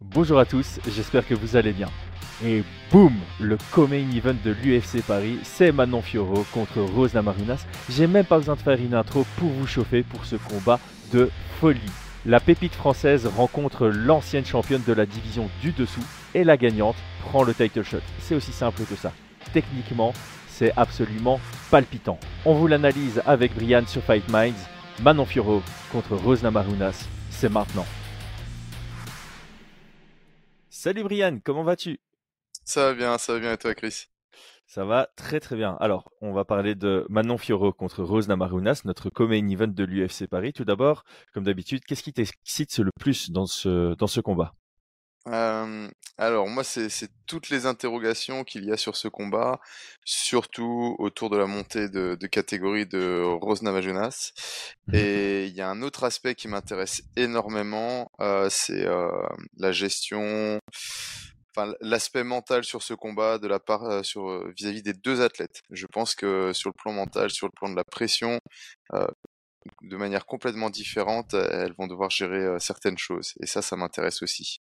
Bonjour à tous, j'espère que vous allez bien. Et boum, le co-main event de l'UFC Paris, c'est Manon Fioro contre Rose Namarunas. J'ai même pas besoin de faire une intro pour vous chauffer pour ce combat de folie. La pépite française rencontre l'ancienne championne de la division du dessous et la gagnante prend le title shot. C'est aussi simple que ça. Techniquement, c'est absolument palpitant. On vous l'analyse avec Brian sur Fight Minds. Manon Fioro contre Rose Namarunas, c'est maintenant. Salut Brian, comment vas-tu? Ça va bien, ça va bien et toi Chris? Ça va très très bien. Alors, on va parler de Manon Fioro contre Rose Namarunas, notre co-main event de l'UFC Paris. Tout d'abord, comme d'habitude, qu'est-ce qui t'excite le plus dans ce, dans ce combat? Alors moi c'est toutes les interrogations qu'il y a sur ce combat, surtout autour de la montée de, catégorie de Rose Namajunas. Mmh et il y a un autre aspect qui m'intéresse énormément, c'est la gestion, enfin l'aspect mental sur ce combat de la part sur vis-à-vis des deux athlètes. Je pense que sur le plan mental, sur le plan de la pression, de manière complètement différente, elles vont devoir gérer certaines choses. Et ça, ça m'intéresse aussi.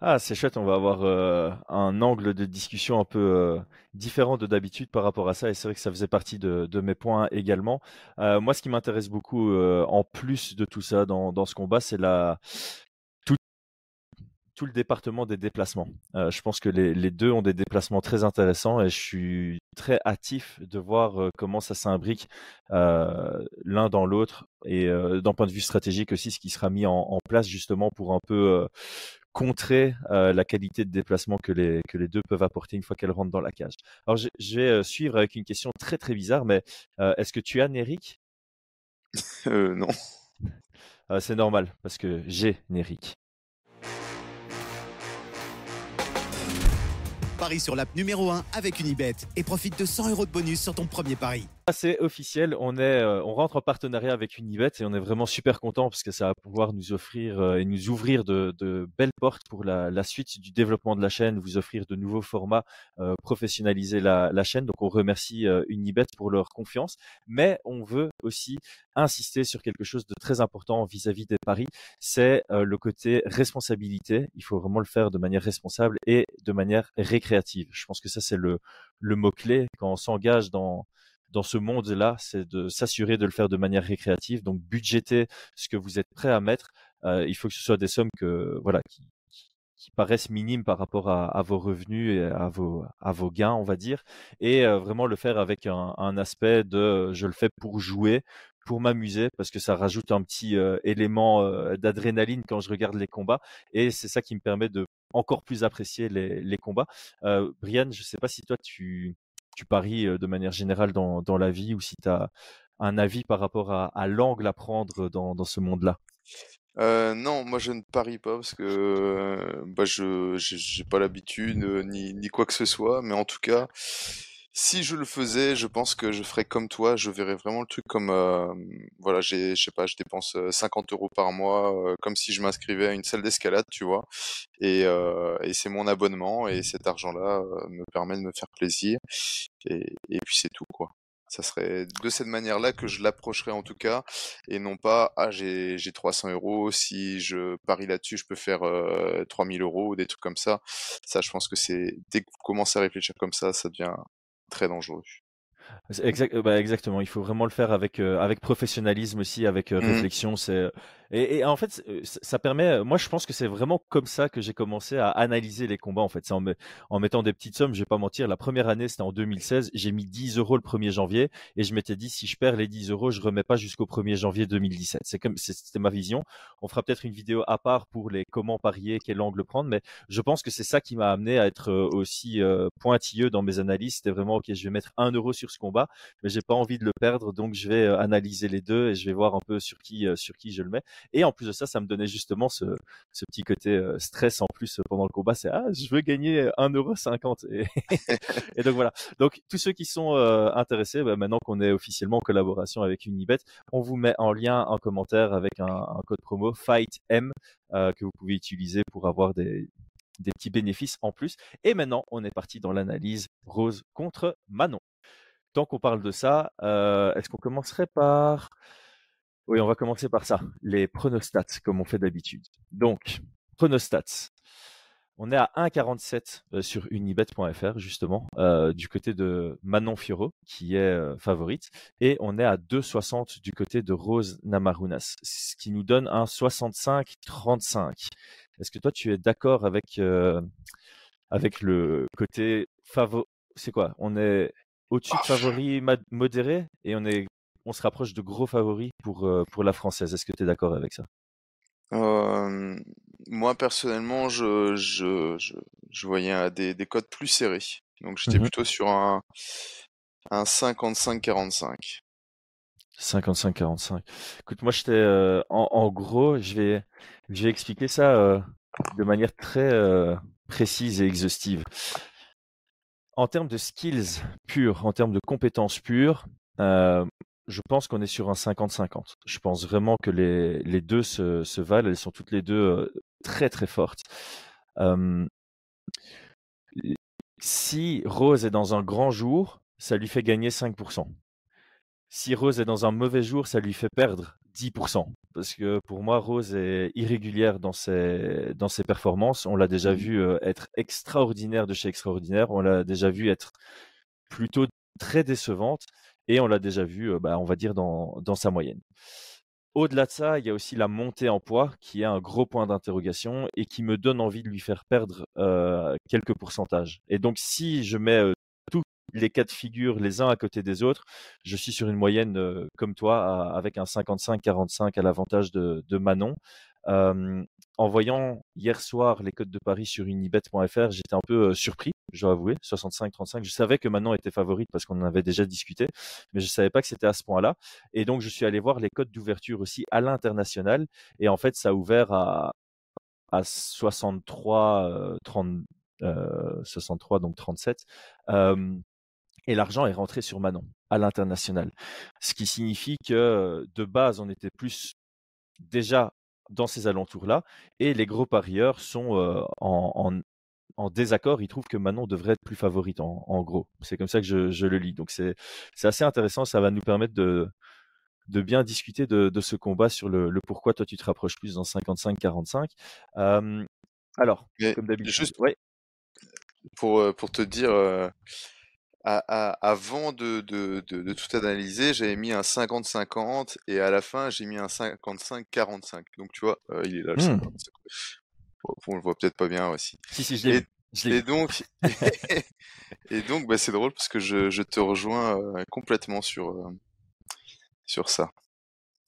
Ah, c'est chouette, on va avoir euh, un angle de discussion un peu euh, différent de d'habitude par rapport à ça, et c'est vrai que ça faisait partie de, mes points également. Euh, moi, ce qui m'intéresse beaucoup, en plus de tout ça dans, dans ce combat, c'est la, tout, le département des déplacements. je pense que les, les, deux ont des déplacements très intéressants, et je suis très hâtif de voir comment ça s'imbrique l'un dans l'autre, et d'un point de vue stratégique aussi, ce qui sera mis en place justement pour un peu contrer euh, la qualité de déplacement que les, que les deux peuvent apporter une fois qu'elles rentrent dans la cage. Alors, je, vais euh, suivre avec une question très très bizarre, mais euh, est-ce que tu as Néric? Non. C'est normal, parce que j'ai Néric. Paris sur l'app numéro 1 avec Unibet et profite de 100 euros de bonus sur ton premier pari. C'est officiel, on, est, euh, on rentre en partenariat avec Unibet et on est vraiment super content parce que ça va pouvoir nous offrir euh, et nous ouvrir de, belles portes pour la, suite du développement de la chaîne, vous offrir de nouveaux formats, euh, professionnaliser la, chaîne. Donc on remercie Unibet pour leur confiance, mais on veut aussi insister sur quelque chose de très important vis-à-vis des paris, c'est le côté responsabilité. Il faut vraiment le faire de manière responsable et de manière récréative. Je pense que ça c'est le, le mot-clé quand on s'engage dans dans ce monde-là, c'est de s'assurer de le faire de manière récréative. Donc, budgéter ce que vous êtes prêt à mettre. Euh, il faut que ce soit des sommes que, voilà, qui, qui paraissent minimes par rapport à, vos revenus et à vos, à vos gains, on va dire. Et euh, vraiment le faire avec un, un, aspect de je le fais pour jouer, pour m'amuser, parce que ça rajoute un petit euh, élément euh, d'adrénaline quand je regarde les combats. Et c'est ça qui me permet de encore plus apprécier les, les combats. Brian, je ne sais pas si toi tu tu paries de manière générale dans, la vie ou si tu as un avis par rapport à, l'angle à prendre dans, ce monde-là? Non, moi je ne parie pas parce que bah, je j'ai pas l'habitude ni quoi que ce soit, mais en tout cas, si je le faisais, je pense que je ferais comme toi. Je verrais vraiment le truc comme, euh, voilà, j'ai, je sais pas, je dépense 50 euros par mois, euh, comme si je m'inscrivais à une salle d'escalade, tu vois. Et, euh, et c'est mon abonnement et cet argent-là me permet de me faire plaisir. Et, et puis c'est tout, quoi. Ça serait de cette manière-là que je l'approcherais en tout cas, et non pas ah j'ai j'ai 300 euros, si je parie là-dessus, je peux faire euh, 3000 euros ou des trucs comme ça. Ça, je pense que c'est dès que vous commencez à réfléchir comme ça, ça devient très dangereux. Exact, bah exactement, il faut vraiment le faire avec, euh, avec professionnalisme aussi, avec euh, mmh réflexion. C'est et, en fait, ça permet. Moi, je pense que c'est vraiment comme ça que j'ai commencé à analyser les combats. En fait, c'est en, en, mettant des petites sommes. Je vais pas mentir. La première année, c'était en 2016. J'ai mis 10 euros le 1er janvier et je m'étais dit si je perds les 10 euros, je remets pas jusqu'au 1er janvier 2017. C'est comme c'était ma vision. On fera peut-être une vidéo à part pour les comment parier, quel angle prendre, mais je pense que c'est ça qui m'a amené à être aussi pointilleux dans mes analyses. C'était vraiment ok, je vais mettre 1 euro sur ce combat, mais j'ai pas envie de le perdre, donc je vais analyser les deux et je vais voir un peu sur qui sur qui je le mets. Et en plus de ça, ça me donnait justement ce, petit côté euh, stress en plus euh, pendant le combat. C'est ah, je veux gagner 1,50€. Et, et donc voilà. Donc tous ceux qui sont euh, intéressés, bah, maintenant qu'on est officiellement en collaboration avec Unibet, on vous met en lien en commentaire avec un, code promo FIGHTM que vous pouvez utiliser pour avoir des petits bénéfices en plus. Et maintenant, on est parti dans l'analyse Rose contre Manon. Tant qu'on parle de ça, est-ce qu'on commencerait par oui, on va commencer par ça. Les pronostats, comme on fait d'habitude. Donc, pronostats. On est à 1,47 euh, sur unibet.fr, justement, euh, du côté de Manon Fioro, qui est euh, favorite. Et on est à 2,60 du côté de Rose Namarunas, ce qui nous donne un 65-35. Est-ce que toi, tu es d'accord avec, avec le côté favori C'est quoi? On est au-dessus de ah, favoris modérés et on, est, on se rapproche de gros favoris pour, pour la française. Est-ce que tu es d'accord avec ça? Moi personnellement, je, je, je, voyais des, des codes plus serrés. Donc j'étais mmh plutôt sur un, un 55-45. 55-45. Écoute, moi j'étais en, en, gros, je vais, je vais expliquer ça de manière très précise et exhaustive. En termes de skills purs, en termes de compétences pures, je pense qu'on est sur un 50-50. Je pense vraiment que les, les deux se, se, valent. Elles sont toutes les deux très très fortes. si Rose est dans un grand jour, ça lui fait gagner 5%. Si Rose est dans un mauvais jour, ça lui fait perdre 10%. Parce que pour moi, Rose est irrégulière dans ses, dans ses performances. On l'a déjà mmh vu être extraordinaire de chez extraordinaire. On l'a déjà vu être plutôt très décevante. Et on l'a déjà vu, bah, on va dire, dans, sa moyenne. Au-delà de ça, il y a aussi la montée en poids qui est un gros point d'interrogation et qui me donne envie de lui faire perdre quelques pourcentages. Et donc, si je mets tous les quatre figures les uns à côté des autres, je suis sur une moyenne comme toi avec un 55-45 à l'avantage de, Manon. En voyant hier soir les codes de Paris sur unibet.fr, j'étais un peu surpris je dois avouer, 65-35. Je savais que Manon était favorite parce qu'on en avait déjà discuté, mais je ne savais pas que c'était à ce point-là. Et donc, je suis allé voir les codes d'ouverture aussi à l'international. Et en fait, ça a ouvert à, à 63, 30, 63, donc 37. et l'argent est rentré sur Manon à l'international. Ce qui signifie que de base, on était plus déjà dans ces alentours-là. Et les gros parieurs sont en, en désaccord, il trouve que Manon devrait être plus favorite en, gros. C'est comme ça que je, le lis. Donc c'est assez intéressant, ça va nous permettre de, de bien discuter de, ce combat sur le, pourquoi toi tu te rapproches plus dans 55-45. alors, comme d'habitude, juste pour, pour te dire, avant de, de, tout analyser, j'avais mis un 50-50 et à la fin j'ai mis un 55-45. Donc tu vois, euh, il est là le 55. Mmh. On le voit peut-être pas bien aussi. Si, si, je l'ai et, donc, et donc bah, c'est drôle parce que je, te rejoins euh, complètement sur, euh, sur ça.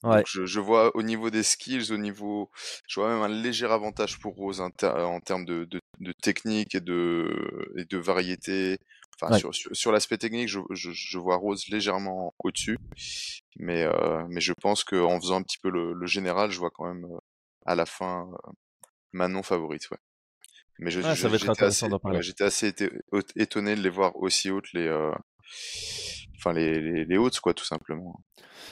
Ouais. je, vois au niveau des skills, au niveau, je vois même un léger avantage pour Rose en, termes de, de, technique et de, et de variété. Enfin, sur, sur, l'aspect technique, je, je, vois Rose légèrement au-dessus, mais, euh, mais je pense qu'en faisant un petit peu le, le, général, je vois quand même à la fin Manon favorite, ouais. Mais je, ça va être intéressant d'en parler. J'étais assez étonné de les voir aussi hautes, les, euh... enfin les, les, hautes, quoi, tout simplement.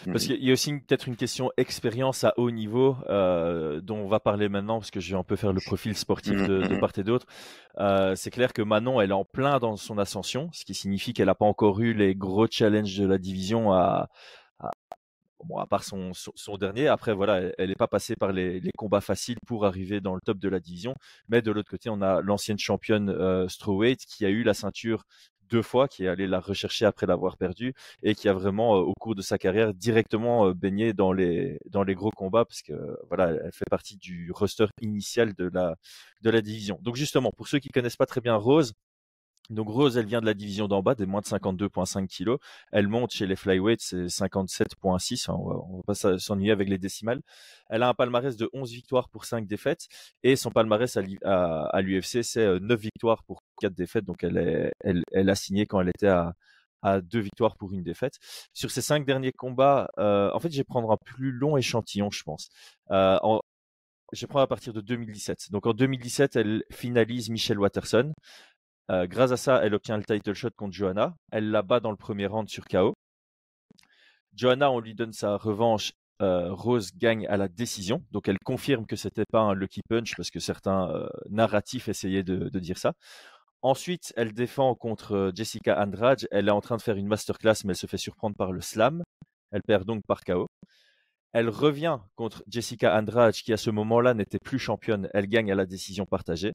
Parce mmh qu'il y a aussi peut-être une question expérience à haut niveau euh, dont on va parler maintenant parce que je vais un peu faire le profil sportif de, de mmh, part et d'autre. Euh, c'est clair que Manon, elle est en plein dans son ascension, ce qui signifie qu'elle n'a pas encore eu les gros challenges de la division à, bon, à part son, son, dernier, après, voilà, elle n'est pas passée par les, les, combats faciles pour arriver dans le top de la division. Mais de l'autre côté, on a l'ancienne championne euh, Strawweight qui a eu la ceinture deux fois, qui est allée la rechercher après l'avoir perdue et qui a vraiment, euh, au cours de sa carrière, directement euh, baigné dans les, dans les gros combats parce que, voilà, elle fait partie du roster initial de la, de la division. Donc, justement, pour ceux qui connaissent pas très bien Rose, donc Rose, elle vient de la division d'en bas, des moins de 52,5 kg. Elle monte chez les flyweights, c'est 57,6. on, va, va pas s'ennuyer avec les décimales. Elle a un palmarès de 11 victoires pour 5 défaites. Et son palmarès à, l'UFC, c'est 9 euh, victoires pour 4 défaites. Donc elle, a signé quand elle était à, à 2 victoires pour une défaite. Sur ces 5 derniers combats, euh, en fait, je vais prendre un plus long échantillon, je pense. Euh, je prendre à partir de 2017. Donc en 2017, elle finalise Michelle Watterson. Euh, grâce à ça, elle obtient le title shot contre Johanna. Elle la bat dans le premier round sur KO. Johanna, on lui donne sa revanche. Euh, Rose gagne à la décision. Donc elle confirme que c'était pas un lucky punch parce que certains euh, narratifs essayaient de, dire ça. Ensuite, elle défend contre Jessica Andrade. Elle est en train de faire une masterclass, mais elle se fait surprendre par le slam. Elle perd donc par KO. Elle revient contre Jessica Andrade, qui à ce moment-là n'était plus championne. Elle gagne à la décision partagée.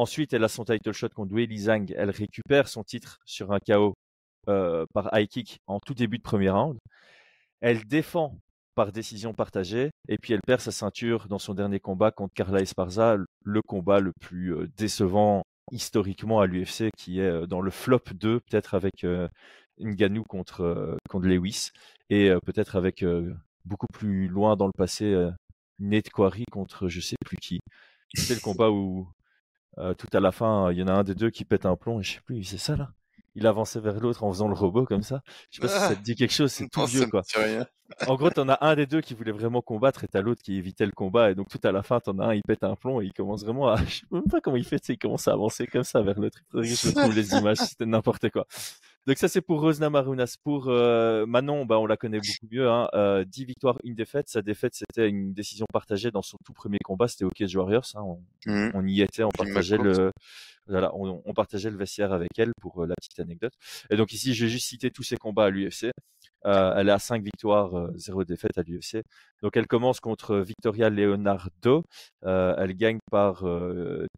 Ensuite, elle a son title shot contre Wei Zhang. Elle récupère son titre sur un KO par high kick en tout début de premier round. Elle défend par décision partagée et puis elle perd sa ceinture dans son dernier combat contre Carla Esparza, le combat le plus décevant historiquement à l'UFC qui est dans le flop 2 peut-être avec Ngannou contre contre Lewis et peut-être avec beaucoup plus loin dans le passé Ned Quarry contre je sais plus qui. C'est le combat où tout à la fin il y en a un des deux qui pète un plomb et je sais plus c'est ça là? Il avançait vers l'autre en faisant le robot comme ça. Je sais pas si ça te dit quelque chose, c'est tout vieux quoi. en gros, t'en as un des deux qui voulait vraiment combattre et t'as l'autre qui évitait le combat et donc tout à la fin, t'en as un, il pète un plomb et il commence vraiment à, je sais même pas comment il fait, il commence à avancer comme ça vers l'autre. Je trouve les images, c'était n'importe quoi. Donc ça c'est pour Rosna Marunas. Pour euh, Manon, bah, on la connaît beaucoup mieux. Hein. Euh, 10 victoires, une défaite. Sa défaite c'était une décision partagée dans son tout premier combat. C'était au Cage Warriors. Hein. On, mmh. on, y était, on partageait le, on, partageait le vestiaire avec elle pour euh, la petite anecdote. Et donc ici, je vais juste citer tous ses combats à l'UFC. Euh, elle a 5 victoires, 0 défaite à l'UFC. Donc elle commence contre Victoria Leonardo. Euh, elle gagne par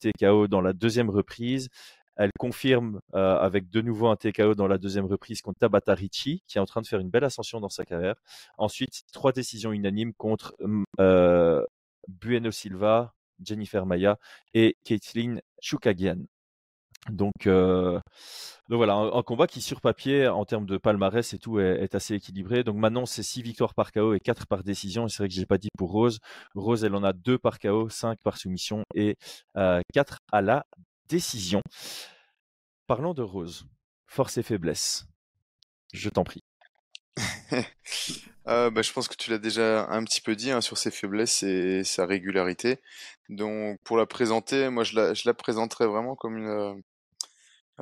TKO dans la deuxième reprise. Elle confirme euh, avec de nouveau un TKO dans la deuxième reprise contre Tabata Ricci, qui est en train de faire une belle ascension dans sa carrière. Ensuite, trois décisions unanimes contre euh, Bueno Silva, Jennifer Maya et Caitlin Chukagian. Donc, euh, donc voilà, un, combat qui sur papier, en termes de palmarès et tout, est, assez équilibré. Donc maintenant, c'est 6 victoires par KO et 4 par décision. C'est vrai que j'ai pas dit pour Rose. Rose, elle en a 2 par KO, 5 par soumission et euh, 4 à la décision. Parlons de Rose, force et faiblesse. Je t'en prie. euh, bah, je pense que tu l'as déjà un petit peu dit hein, sur ses faiblesses et sa régularité. Donc pour la présenter, moi je la, je la présenterais vraiment comme une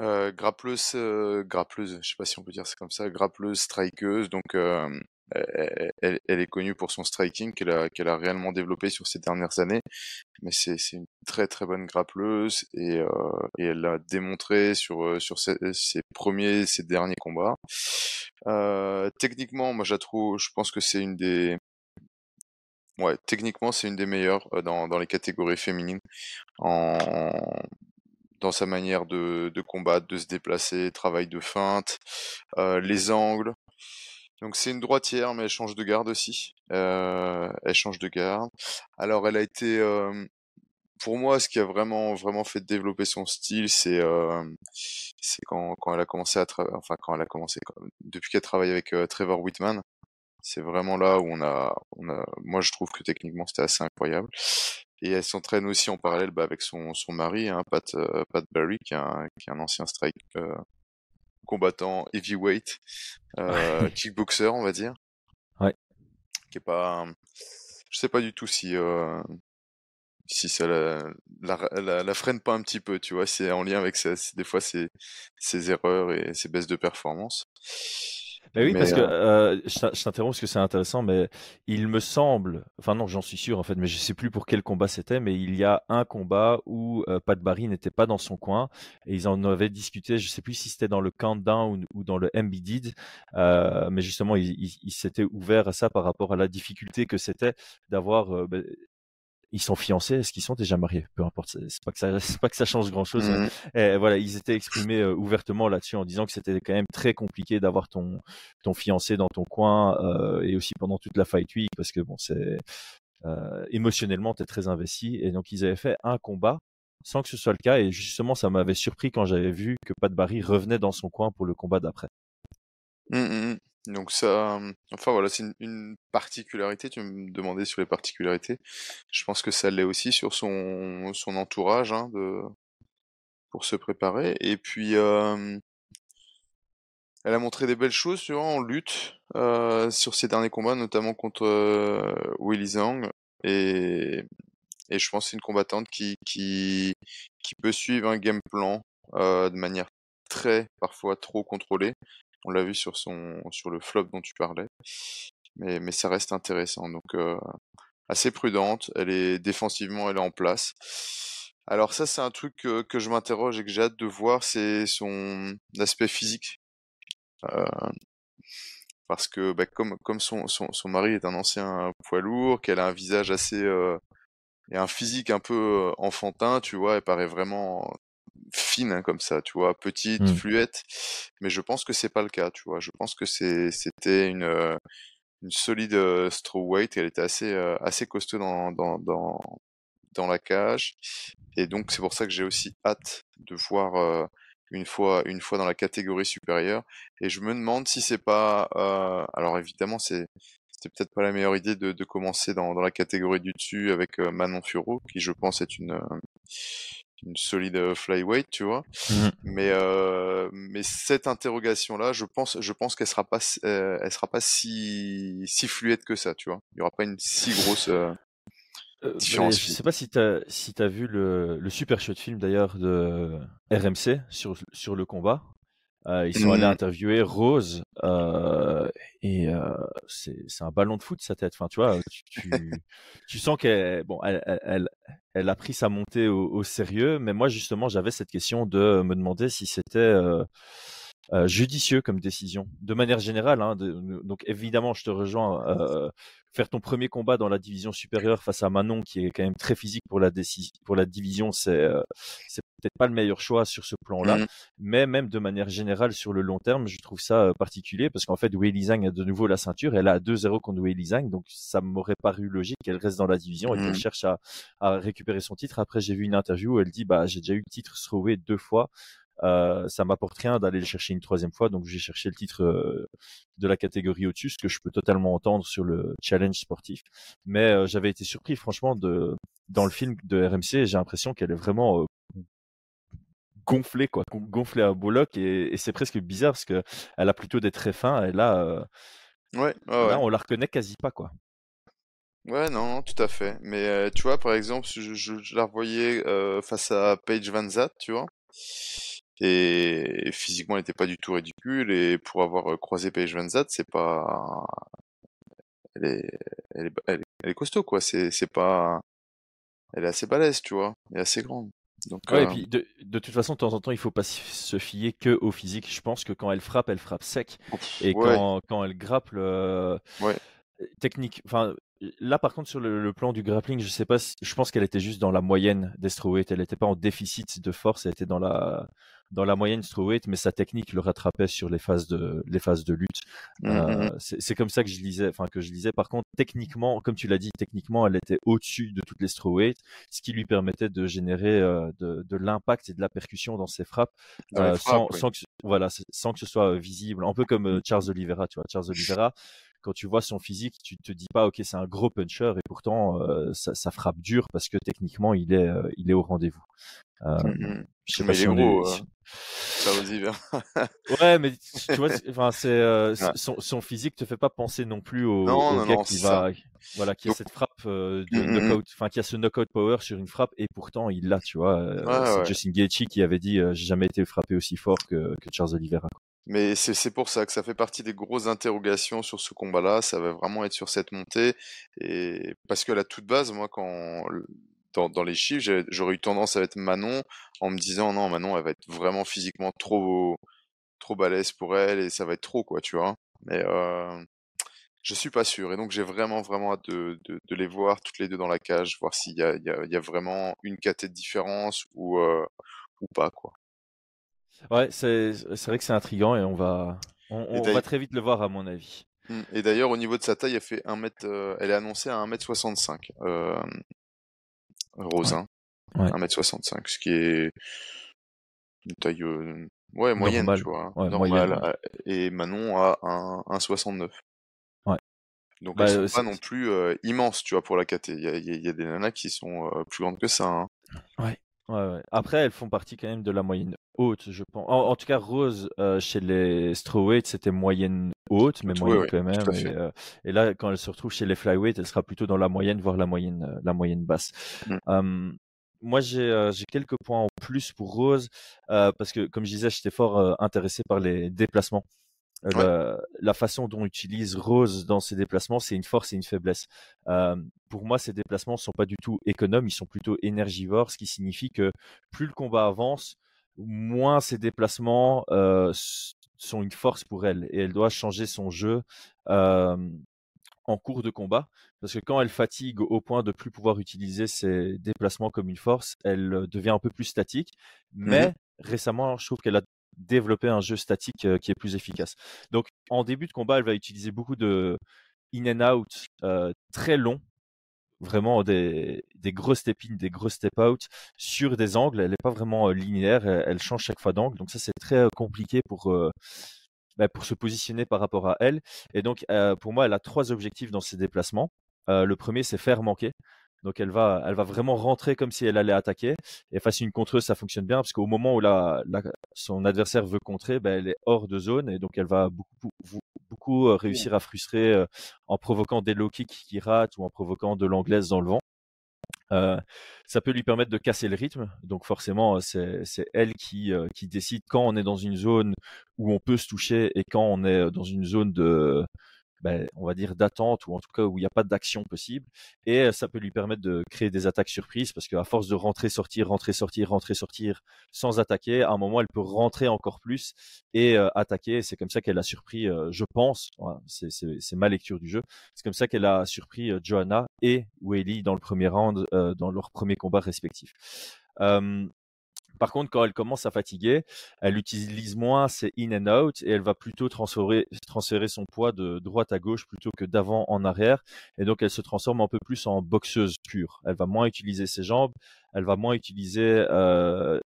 euh, grappleuse, euh, grappleuse, je sais pas si on peut dire c'est comme ça, grappleuse, strikeuse. Donc euh, elle, est connue pour son striking qu'elle a, réellement développé sur ces dernières années. Mais c'est, une très très bonne grappleuse et, euh, elle l'a démontré sur, euh, ses, premiers, ses derniers combats. Techniquement, moi je trouve, je pense que c'est une des, ouais, techniquement c'est une des meilleures dans, les catégories féminines dans sa manière de, de combattre, de se déplacer, travail de feinte, euh, les angles, donc c'est une droitière, mais elle change de garde aussi. Euh, elle change de garde. Alors elle a été, euh, pour moi, ce qui a vraiment vraiment fait développer son style, c'est euh, c'est quand, quand elle a commencé à travailler, enfin quand elle a commencé, depuis qu'elle travaille avec euh, Trevor Whitman. C'est vraiment là où on a, on a, moi je trouve que techniquement c'était assez incroyable. Et elle s'entraîne aussi en parallèle bah, avec son, son mari, hein, Pat, euh, Pat Barry, qui est un, qui est un ancien strike, combattant heavyweight, euh, kickboxer, on va dire. Ouais. Qui est pas, je sais pas du tout si euh, si ça la, la, la, freine pas un petit peu, tu vois, c'est en lien avec ses, des fois ses, ses erreurs et ses baisses de performance. Mais oui, parce que euh, euh je t'interromps parce que c'est intéressant, mais il me semble, enfin non, j'en suis sûr en fait, mais je sais plus pour quel combat c'était, mais il y a un combat où euh, Pat Barry n'était pas dans son coin et ils en avaient discuté. Je sais plus si c'était dans le countdown ou, ou dans le MBD, euh, mais justement, il, il, il s'était ouvert à ça par rapport à la difficulté que c'était d'avoir euh, ben, ils sont fiancés, est-ce qu'ils sont déjà mariés? Peu importe, c'est pas que ça, c'est pas que ça change grand-chose. Mmh. Et voilà, ils étaient exprimés euh, ouvertement là-dessus en disant que c'était quand même très compliqué d'avoir ton ton fiancé dans ton coin euh, et aussi pendant toute la fight week parce que bon, c'est euh, émotionnellement t'es très investi et donc ils avaient fait un combat sans que ce soit le cas et justement ça m'avait surpris quand j'avais vu que Pat Barry revenait dans son coin pour le combat d'après. Mmh, mmh, donc ça, enfin voilà, c'est une, particularité. Tu me demandais sur les particularités. Je pense que ça l'est aussi sur son son entourage hein, de pour se préparer. Et puis euh, elle a montré des belles choses sur en lutte euh, sur ses derniers combats, notamment contre euh, Willy Zhang. Et et je pense que c'est une combattante qui qui qui peut suivre un game plan de manière très parfois trop contrôlée on l'a vu sur son sur le flop dont tu parlais. Mais, mais ça reste intéressant. Donc euh, assez prudente. Elle est défensivement, elle est en place. Alors ça, c'est un truc que, je m'interroge et que j'ai hâte de voir, c'est son aspect physique. Euh, parce que bah, comme, comme son, son, son, mari est un ancien poids lourd, qu'elle a un visage assez, euh, et un physique un peu enfantin, tu vois, elle paraît vraiment fine hein, comme ça, tu vois, petite, Mmh. fluette. Mais je pense que c'est pas le cas, tu vois. Je pense que c'était une une solide euh, strawweight. Elle était assez assez costaud dans dans dans dans la cage. Et donc c'est pour ça que j'ai aussi hâte de voir une fois une fois dans la catégorie supérieure. Et je me demande si c'est pas alors évidemment c'est c'était peut-être pas la meilleure idée de, de commencer dans, dans la catégorie du dessus avec Manon Furo, qui je pense est une une solide flyweight, tu vois. Mmh. Mais euh, mais cette interrogation là, je pense je pense qu'elle sera pas euh, elle sera pas si si fluide que ça, tu vois. Il y aura pas une si grosse euh, Euh, différence. je sais pas si tu as, si as vu le, le super chouette film d'ailleurs de RMC sur, sur le combat. Euh, ils sont allés Mhm. interviewer Rose euh, et euh, c'est un ballon de foot sa tête. Enfin, tu vois, tu, tu, tu sens qu'elle bon, elle, elle, elle, elle a pris sa montée au, au sérieux. Mais moi, justement, j'avais cette question de me demander si c'était euh, judicieux comme décision, de manière générale. Hein, de- donc évidemment, je te rejoins. euh, faire ton premier combat dans la division supérieure face à Manon, qui est quand même très physique pour la pour la division, c'est euh, peut-être pas le meilleur choix sur ce plan-là. Mhm. Mais même de manière générale sur le long terme, je trouve ça euh, particulier parce qu'en fait, Wei a de nouveau la ceinture. Elle a 2-0 contre Wei donc ça m'aurait paru logique qu'elle reste dans la division et qu'elle cherche à, à récupérer son titre. Après, j'ai vu une interview où elle dit bah j'ai déjà eu le titre strawweight deux fois. Euh, ça m'apporte rien d'aller le chercher une troisième fois, donc j'ai cherché le titre euh, de la catégorie au-dessus, ce que je peux totalement entendre sur le challenge sportif. Mais euh, j'avais été surpris, franchement, de dans le film de RMC, j'ai l'impression qu'elle est vraiment gonflée, quoi, gon- gonflée à Bollock, et, et c'est presque bizarre parce que elle a plutôt des traits fins, et là, Ouais, ouais, là, ouais. on la reconnaît quasi pas, quoi. Ouais, non, non, tout à fait. Mais euh, tu vois, par exemple, je, je, je la revoyais euh, face à Paige Van Zat, tu vois. Et physiquement, elle n'était pas du tout ridicule. Et pour avoir euh, croisé Paige Van Zat, c'est pas, elle est, elle est, elle est, elle est costaud, quoi. C'est, c'est pas, elle est assez balèze, tu vois, et assez grande. Donc, Ouais, et euh, puis de, de toute façon, de temps en temps, il faut pas se fier que au physique. Je pense que quand elle frappe, elle frappe sec. Et ouais, quand, quand elle grappe, euh, ouais, technique, enfin, là par contre sur le, le plan du grappling, je sais pas, si- je pense qu'elle était juste dans la moyenne des strawweight. Elle n'était pas en déficit de force, elle était dans la dans la moyenne strawweight, mais sa technique le rattrapait sur les phases de les phases de lutte. Mhm. Euh, c'est c'est comme ça que je lisais, enfin que je lisais. Par contre, techniquement, comme tu l'as dit, techniquement, elle était au-dessus de toutes les strawweight, ce qui lui permettait de générer euh, de, de l'impact et de la percussion dans ses frappes, Dans euh, frappes, sans, oui. sans que voilà, sans que ce soit visible. Un peu comme euh, Charles Oliveira, tu vois. Charles Oliveira, quand tu vois son physique, tu te dis pas, ok, c'est un gros puncher, et pourtant euh, ça, ça frappe dur parce que techniquement, il est, euh, il est au rendez-vous. Euh, sais Mais il est gros, est. euh. Ouais, mais tu vois, enfin, c'est euh, Ouais. son, son physique te fait pas penser non plus au, Non, au non, gars non, qui ça. va, voilà, qui a cette frappe euh, de mm, mm, mm. knockout, enfin, qui a ce knockout power sur une frappe et pourtant il l'a, tu vois. euh, Ouais, c'est ouais. Justin Gaethje qui avait dit, j'ai jamais été frappé aussi fort que, que Charles Oliveira. Mais c'est pour ça que ça fait partie des grosses interrogations sur ce combat-là. Ça va vraiment être sur cette montée. Et parce que la toute base, moi, quand dans, dans les chiffres, j'aurais eu tendance à être Manon en me disant non, Manon, elle va être vraiment physiquement trop trop balèze pour elle et ça va être trop quoi, tu vois. Mais euh, je suis pas sûr. Et donc j'ai vraiment vraiment hâte de, de, de les voir toutes les deux dans la cage, voir s'il y a, il y a, il y a vraiment une caté de différence ou euh, ou pas quoi. Ouais, c'est vrai que c'est intriguant et on va on, va très vite le voir à mon avis. Mm. Et d'ailleurs, au niveau de sa taille, elle fait 1 mètre, euh, elle est annoncée à 1m65, euh, Rose, Ouais, hein, ouais, 1m65, ce qui est une taille, euh, ouais, moyenne, tu vois, ouais, normale. euh, Et Manon a un 1,69. Ouais. Donc Bah, elles sont euh, pas non plus euh, immenses, tu vois, pour la KT. Il y a, y y des nanas qui sont euh, plus grandes que ça. hein. Ouais, ouais, ouais. Après, elles font partie quand même de la moyenne haute, je pense. En, en tout cas, Rose, euh, chez les strawweight, c'était moyenne haute, mais moyenne oui, quand même. Et, euh, et là, quand elle se retrouve chez les flyweight, elle sera plutôt dans la moyenne, voire la moyenne, euh, la moyenne basse. Mm. Euh, moi, j'ai euh, j'ai quelques points en plus pour Rose, parce que, comme je disais, j'étais fort intéressé par les déplacements. Ouais. la, la façon dont utilise Rose dans ses déplacements, c'est une force et une faiblesse. Euh, pour moi, ces déplacements sont pas du tout économes, ils sont plutôt énergivores, ce qui signifie que plus le combat avance, moins ces déplacements euh, sont une force pour elle et elle doit changer son jeu. Euh, en cours de combat, parce que quand elle fatigue au point de plus pouvoir utiliser ses déplacements comme une force, elle euh, devient un peu plus statique. Mmh Mais récemment, je trouve qu'elle a développé un jeu statique euh, qui est plus efficace. Donc, en début de combat, elle va utiliser beaucoup de in and out euh, très longs, vraiment des, des gros step-in, des gros step-out sur des angles. Elle n'est pas vraiment euh, linéaire, elle, change chaque fois d'angle. Donc ça, c'est très euh, compliqué pour, euh, bah, pour se positionner par rapport à elle. Et donc, pour moi, elle a trois objectifs dans ses déplacements. Le premier, c'est faire manquer. Donc elle va, elle va vraiment rentrer comme si elle allait attaquer. Et face à une contreuse, ça fonctionne bien parce qu'au moment où la- son adversaire veut contrer, ben, elle est hors de zone et donc elle va beaucoup, beaucoup, réussir à frustrer en provoquant des low kicks qui ratent ou en provoquant de l'anglaise dans le vent. Euh, ça peut lui permettre de casser le rythme. Donc forcément, c'est c'est elle qui, euh, qui décide quand on est dans une zone où on peut se toucher et quand on est dans une zone de, ben, on va dire d'attente ou en tout cas où il n'y a pas d'action possible. Et ça peut lui permettre de créer des attaques surprises parce qu'à force de rentrer, sortir, rentrer, sortir, rentrer, sortir sans attaquer, à un moment elle peut rentrer encore plus et attaquer. C'est comme ça qu'elle a surpris, je pense, c'est ma lecture du jeu, c'est comme ça qu'elle a surpris Johanna et Whaley dans le premier round, dans leur premier combat respectif. Par contre, quand elle commence à fatiguer, elle utilise moins ses in and out et elle va plutôt transférer, son poids de droite à gauche plutôt que d'avant en arrière. Et donc, elle se transforme un peu plus en boxeuse pure. Elle va moins utiliser ses jambes, elle va moins utiliser euh,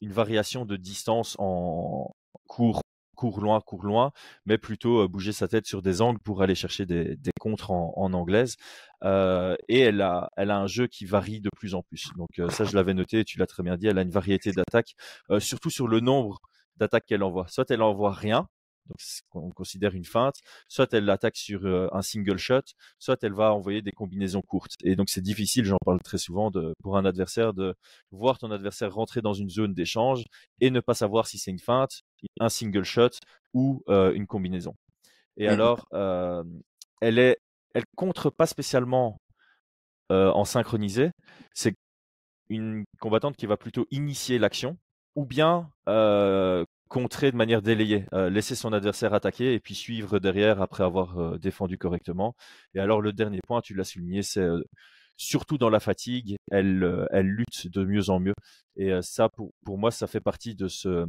une variation de distance en court, court loin, court loin, mais plutôt bouger sa tête sur des angles pour aller chercher des, des contres en, en anglaise. Et elle a, elle a un jeu qui varie de plus en plus. Donc ça, je l'avais noté, tu l'as très bien dit, elle a une variété d'attaques, surtout sur le nombre d'attaques qu'elle envoie. Soit elle envoie rien, donc qu'on considère une feinte, soit elle l'attaque sur un single shot, soit elle va envoyer des combinaisons courtes. Et donc c'est difficile, j'en parle très souvent, de, pour un adversaire de voir ton adversaire rentrer dans une zone d'échange et ne pas savoir si c'est une feinte, un single shot ou euh, une combinaison. Et alors, elle est, elle contre pas spécialement euh, en synchronisé. C'est une combattante qui va plutôt initier l'action ou bien euh, contrer de manière délayée, euh, laisser son adversaire attaquer et puis suivre derrière après avoir euh, défendu correctement. Et alors le dernier point, tu l'as souligné, c'est surtout dans la fatigue, elle, elle lutte de mieux en mieux. Et ça, pour, pour moi, ça fait partie de, ce,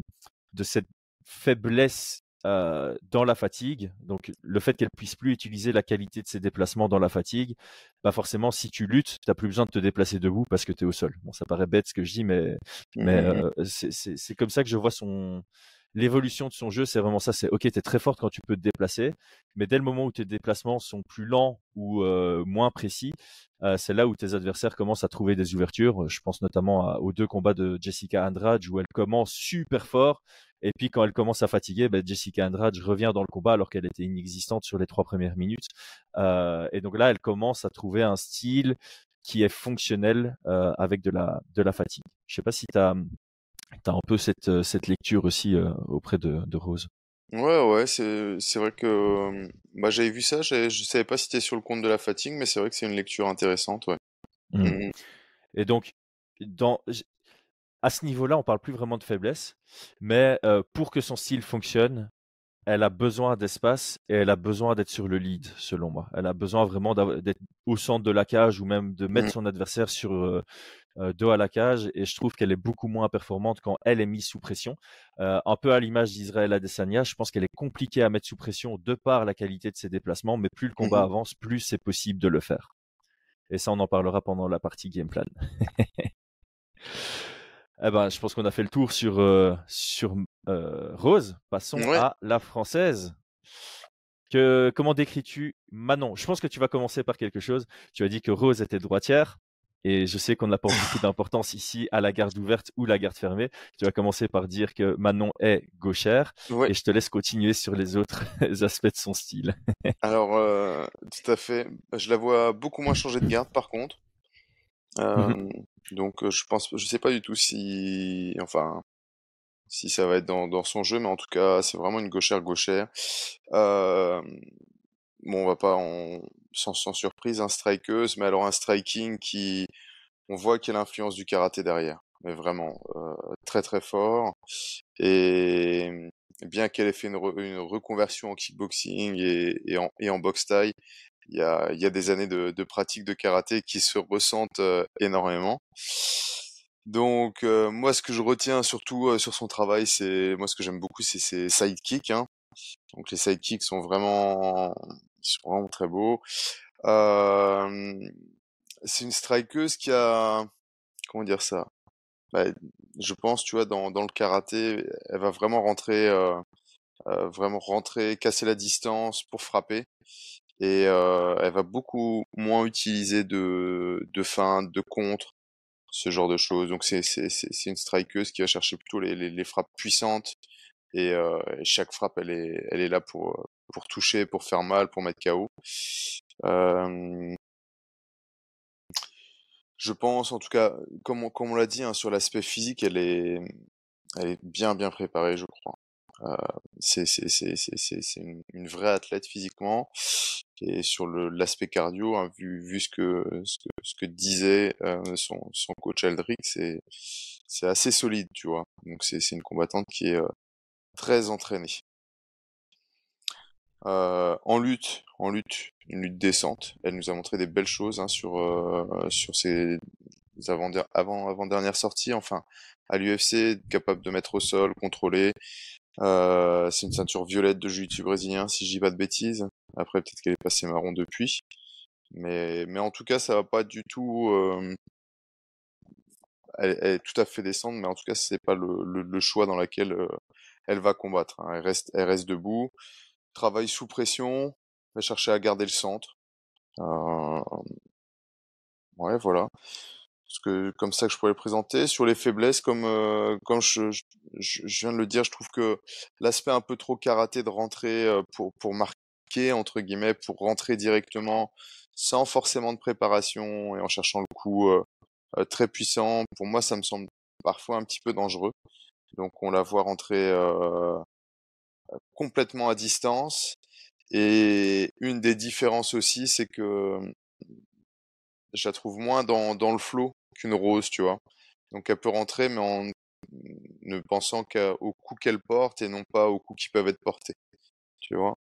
de cette faiblesse euh, dans la fatigue. Donc le fait qu'elle puisse plus utiliser la qualité de ses déplacements dans la fatigue, bah forcément, si tu luttes, tu n'as plus besoin de te déplacer debout parce que tu es au sol. Bon, ça paraît bête ce que je dis, mais, mais euh, c'est- comme ça que je vois son l'évolution de son jeu. C'est vraiment ça. C'est ok, tu es très forte quand tu peux te déplacer, mais dès le moment où tes déplacements sont plus lents ou euh, moins précis, c'est là où tes adversaires commencent à trouver des ouvertures. Je pense notamment à- aux deux combats de Jessica Andrade où elle commence super fort. Et puis quand elle commence à fatiguer, bah, Jessica Andrade revient dans le combat alors qu'elle était inexistante sur les trois premières minutes. Euh, et donc là, elle commence à trouver un style qui est fonctionnel euh, avec de la, de la fatigue. Je sais pas si tu as, un peu cette, euh, cette lecture aussi euh, auprès de, de Rose. Ouais, ouais, c'est vrai que bah, j'avais vu ça, je savais pas si c'était sur le compte de la fatigue, mais c'est vrai que c'est une lecture intéressante, ouais. Mm. Mhm. Et donc, dans, à ce niveau-là, on parle plus vraiment de faiblesse, mais euh, pour que son style fonctionne, elle a besoin d'espace et elle a besoin d'être sur le lead, selon moi. Elle a besoin vraiment d'être au centre de la cage ou même de mettre Mhm. son adversaire sur euh, euh, dos à la cage. Et je trouve qu'elle est beaucoup moins performante quand elle est mise sous pression. Euh, un peu à l'image d'Israël Adesanya, je pense qu'elle est compliquée à mettre sous pression de par la qualité de ses déplacements, mais plus le combat Mhm. avance, plus c'est possible de le faire. Et ça, on en parlera pendant la partie game plan. Eh ben, je pense qu'on a fait le tour sur, euh, sur euh, Rose. Passons Ouais. à la française. Que, comment décris-tu Manon Je pense que tu vas commencer par quelque chose. Tu as dit que Rose était droitière. Et je sais qu'on n'a pas beaucoup d'importance ici à la garde ouverte ou la garde fermée. Tu vas commencer par dire que Manon est gauchère. Ouais. Et je te laisse continuer sur les autres aspects de son style. Alors, euh, tout à fait. Je la vois beaucoup moins changer de garde, par contre. Euh, Mhm. Donc, je pense, je sais pas du tout si, enfin, si ça va être dans, dans son jeu, mais en tout cas, c'est vraiment une gauchère gauchère. Bon, on va pas sans, surprise, un strikeuse, mais alors un striking qui, on voit a l'influence du karaté derrière. Mais vraiment, très très fort. Et bien qu'elle ait fait une, re- une reconversion en kickboxing et, et en, et en boxe taille, il y a, y a des années de, de pratique de karaté qui se ressentent énormément. Donc moi, ce que je retiens surtout sur son travail, c'est moi ce que j'aime beaucoup, c'est ses sidekicks. Hein. Donc les sidekicks sont vraiment, sont vraiment très beaux. c'est une strikeuse qui a, comment dire ça? Bah, Je pense, tu vois, dans, dans le karaté, elle va vraiment rentrer, vraiment rentrer, casser la distance pour frapper. Et elle va beaucoup moins utiliser de, de feintes, de contre ce genre de choses. Donc c'est c'est une strikeuse qui va chercher plutôt les, les, les frappes puissantes et, euh, chaque frappe elle est elle est là pour pour toucher, pour faire mal, pour mettre KO. Euh, je pense en tout cas, comme on, comme on l'a dit hein, sur l'aspect physique, elle est elle est bien bien préparée, je crois. Euh, c'est une, une, vraie athlète physiquement. Et sur l'aspect cardio, hein, vu, vu ce, que, ce, que, ce que disait euh, son, son coach Aldric, c'est assez solide, tu vois. Donc c'est une combattante qui est euh, très entraînée. Euh, en lutte, en lutte, une lutte décente. Elle nous a montré des belles choses hein, sur euh, sur ses avant avant avant dernière sortie. Enfin, à l'UFC, capable de mettre au sol, contrôler, euh, c'est une ceinture violette de jiu brésilien, si je dis pas de bêtises. Après, peut-être qu'elle est passée marron depuis. Mais, mais en tout cas, ça va pas du tout. Euh... Elle, est tout à fait descendre, mais en tout cas, c'est pas le, le, choix dans lequel euh, elle va combattre. Hein. Elle reste, elle reste debout, travaille sous pression, va chercher à garder le centre. Ouais, voilà que comme ça que je pourrais le présenter. Sur les faiblesses, comme euh, comme je, je, viens de le dire, je trouve que l'aspect un peu trop karaté de rentrer euh, pour pour marquer entre guillemets, pour rentrer directement sans forcément de préparation et en cherchant le coup euh, très puissant, pour moi ça me semble parfois un petit peu dangereux. Donc on la voit rentrer complètement à distance. Et une des différences aussi, c'est que je la trouve moins dans, le flow qu'une rose, tu vois. Donc elle peut rentrer, mais en ne pensant qu'au coup qu'elle porte et non pas aux coups qui peuvent être portés, tu vois.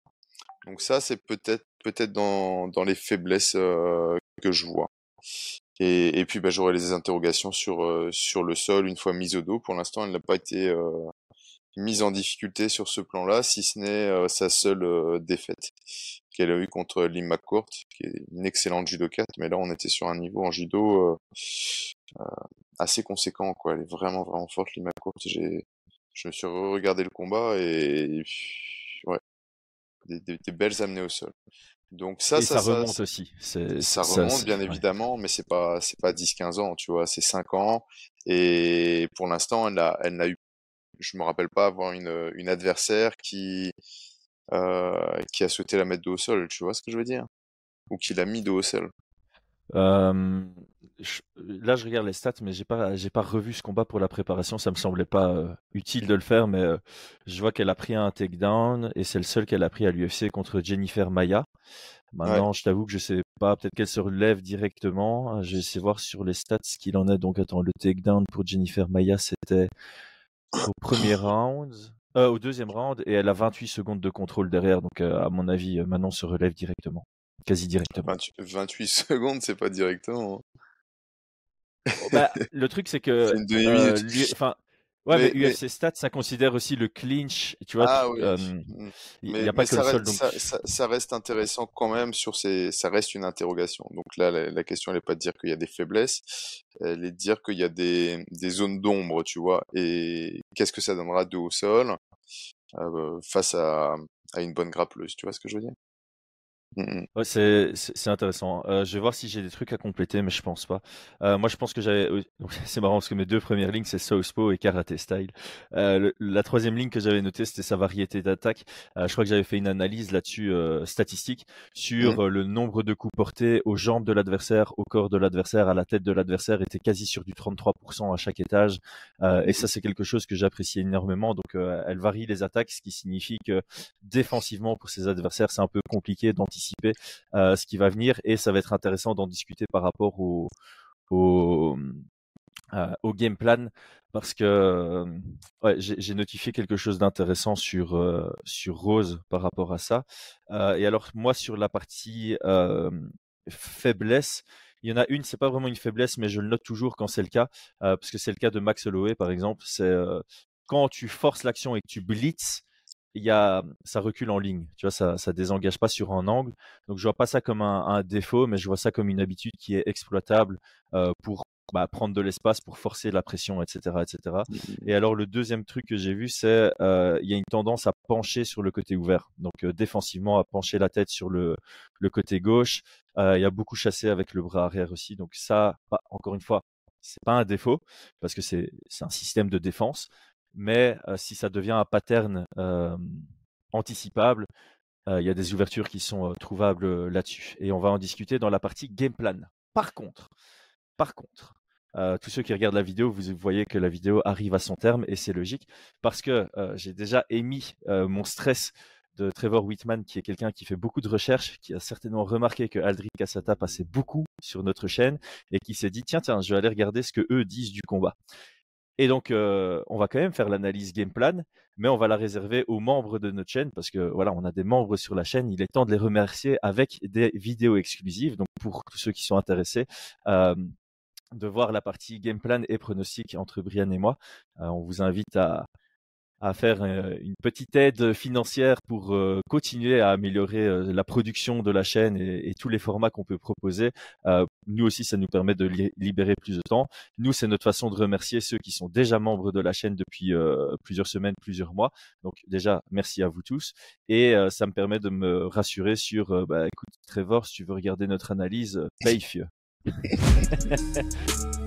Donc ça, c'est peut-être dans, les faiblesses euh, que je vois. Et, puis bah, j'aurai les interrogations sur euh, le sol une fois mise au dos. Pour l'instant, elle n'a pas été euh, mise en difficulté sur ce plan-là, si ce n'est sa seule défaite qu'elle a eu contre Lim McCourt, qui est une excellente judokate, mais là on était sur un niveau en judo euh, euh, assez conséquent, quoi. Elle est vraiment vraiment forte, Lim McCourt. J'ai, je me suis regardé le combat et ouais, des, des, des belles amenées au sol. Donc ça, ça, ça, remonte aussi. Ça remonte bien ouais. évidemment, mais c'est pas c'est pas 10-15 ans, tu vois, c'est 5 ans. Et pour l'instant, elle a elle n'a eu, je me rappelle pas avoir une une adversaire qui qui a souhaité la mettre dos au sol, tu vois ce que je veux dire? Ou qui l'a mis dos au sol. Euh, je, là, je regarde les stats, mais j'ai pas, j'ai pas revu ce combat pour la préparation. Ça me semblait pas euh, utile de le faire, mais euh, je vois qu'elle a pris un takedown et c'est le seul qu'elle a pris à l'UFC contre Jennifer Maya. Maintenant, ouais. je t'avoue que je sais pas, peut-être qu'elle se relève directement. Je vais essayer de voir sur les stats ce qu'il en est. Donc, attends, le takedown pour Jennifer Maya, c'était au premier round. Euh, au deuxième round et elle a 28 secondes de contrôle derrière. Donc, euh, à mon avis, Manon se relève directement. Quasi directement. 28, 28 secondes, c'est pas directement. bah, le truc, c'est que. C'est une demi-minute. Ouais, mais, mais, UFC mais... Stats, ça considère aussi le clinch. Tu vois, ah, oui. euh, il n'y a pas que le reste, sol. Donc... Ça, ça, ça, reste intéressant quand même sur ces. Ça reste une interrogation. Donc là, la, la question, elle n'est pas de dire qu'il y a des faiblesses, elle est de dire qu'il y a des, des zones d'ombre, tu vois. Et qu'est-ce que ça donnera de au sol euh, face à, à une bonne grappleuse, tu vois ce que je veux dire? Mmh ouais, c'est intéressant. Euh, je vais voir si j'ai des trucs à compléter, mais je pense pas. Euh, moi, je pense que j'avais. C'est marrant parce que mes deux premières lignes, c'est Southpaw et Karate Style. Euh, le, la troisième ligne que j'avais notée, c'était sa variété d'attaque. Euh, je crois que j'avais fait une analyse là-dessus, statistique, sur mmh. le nombre de coups portés aux jambes de l'adversaire, au corps de l'adversaire, à la tête de l'adversaire, était quasi sur du 33% à chaque étage. et ça, c'est quelque chose que j'apprécie énormément. Donc, elle varie les attaques, ce qui signifie que défensivement, pour ses adversaires, c'est un peu compliqué d'anticiper ce qui va venir et ça va être intéressant d'en discuter par rapport au, game plan parce que j'ai notifié quelque chose d'intéressant sur, sur Rose par rapport à ça. et alors, moi, sur la partie faiblesse, il y en a une, c'est pas vraiment une faiblesse, mais je le note toujours quand c'est le cas, parce que c'est le cas de Max Holloway, par exemple. C'est quand tu forces l'action et que tu blitz, il y a, ça recule en ligne. Tu vois, ça, ça désengage pas sur un angle. Donc, je vois pas ça comme un, un défaut, mais je vois ça comme une habitude qui est exploitable pour bah, prendre de l'espace pour forcer la pression, etc., etc. Mmh, mmh. Et alors le deuxième truc que j'ai vu, c'est euh, il y a une tendance à pencher sur le côté ouvert, donc euh, défensivement à pencher la tête sur le, le côté gauche. Il y a beaucoup chassé avec le bras arrière aussi, donc ça, bah, encore une fois, c'est pas un défaut parce que c'est un système de défense, mais si ça devient un pattern anticipable, il y a des ouvertures qui sont trouvables là-dessus. Et on va en discuter dans la partie game plan. Par contre, par contre, tous ceux qui regardent la vidéo, vous voyez que la vidéo arrive à son terme et c'est logique parce que j'ai déjà émis mon stress de Trevor Whitman, qui est quelqu'un qui fait beaucoup de recherches, qui a certainement remarqué que Aldrich Cassata passait beaucoup sur notre chaîne et qui s'est dit tiens tiens, je vais aller regarder ce que eux disent du combat. Et donc, on va quand même faire l'analyse game plan, mais on va la réserver aux membres de notre chaîne parce que voilà, on a des membres sur la chaîne. Il est temps de les remercier avec des vidéos exclusives. Donc, pour tous ceux qui sont intéressés, de voir la partie game plan et pronostic entre Brian et moi. Euh, on vous invite à, à faire euh, une petite aide financière pour euh, continuer à améliorer la production de la chaîne et, tous les formats qu'on peut proposer. nous aussi, ça nous permet de libérer plus de temps. Nous, c'est notre façon de remercier ceux qui sont déjà membres de la chaîne depuis plusieurs semaines, plusieurs mois. Donc déjà, merci à vous tous. Et ça me permet de me rassurer sur, bah, écoute, Trevor, si tu veux regarder notre analyse, paye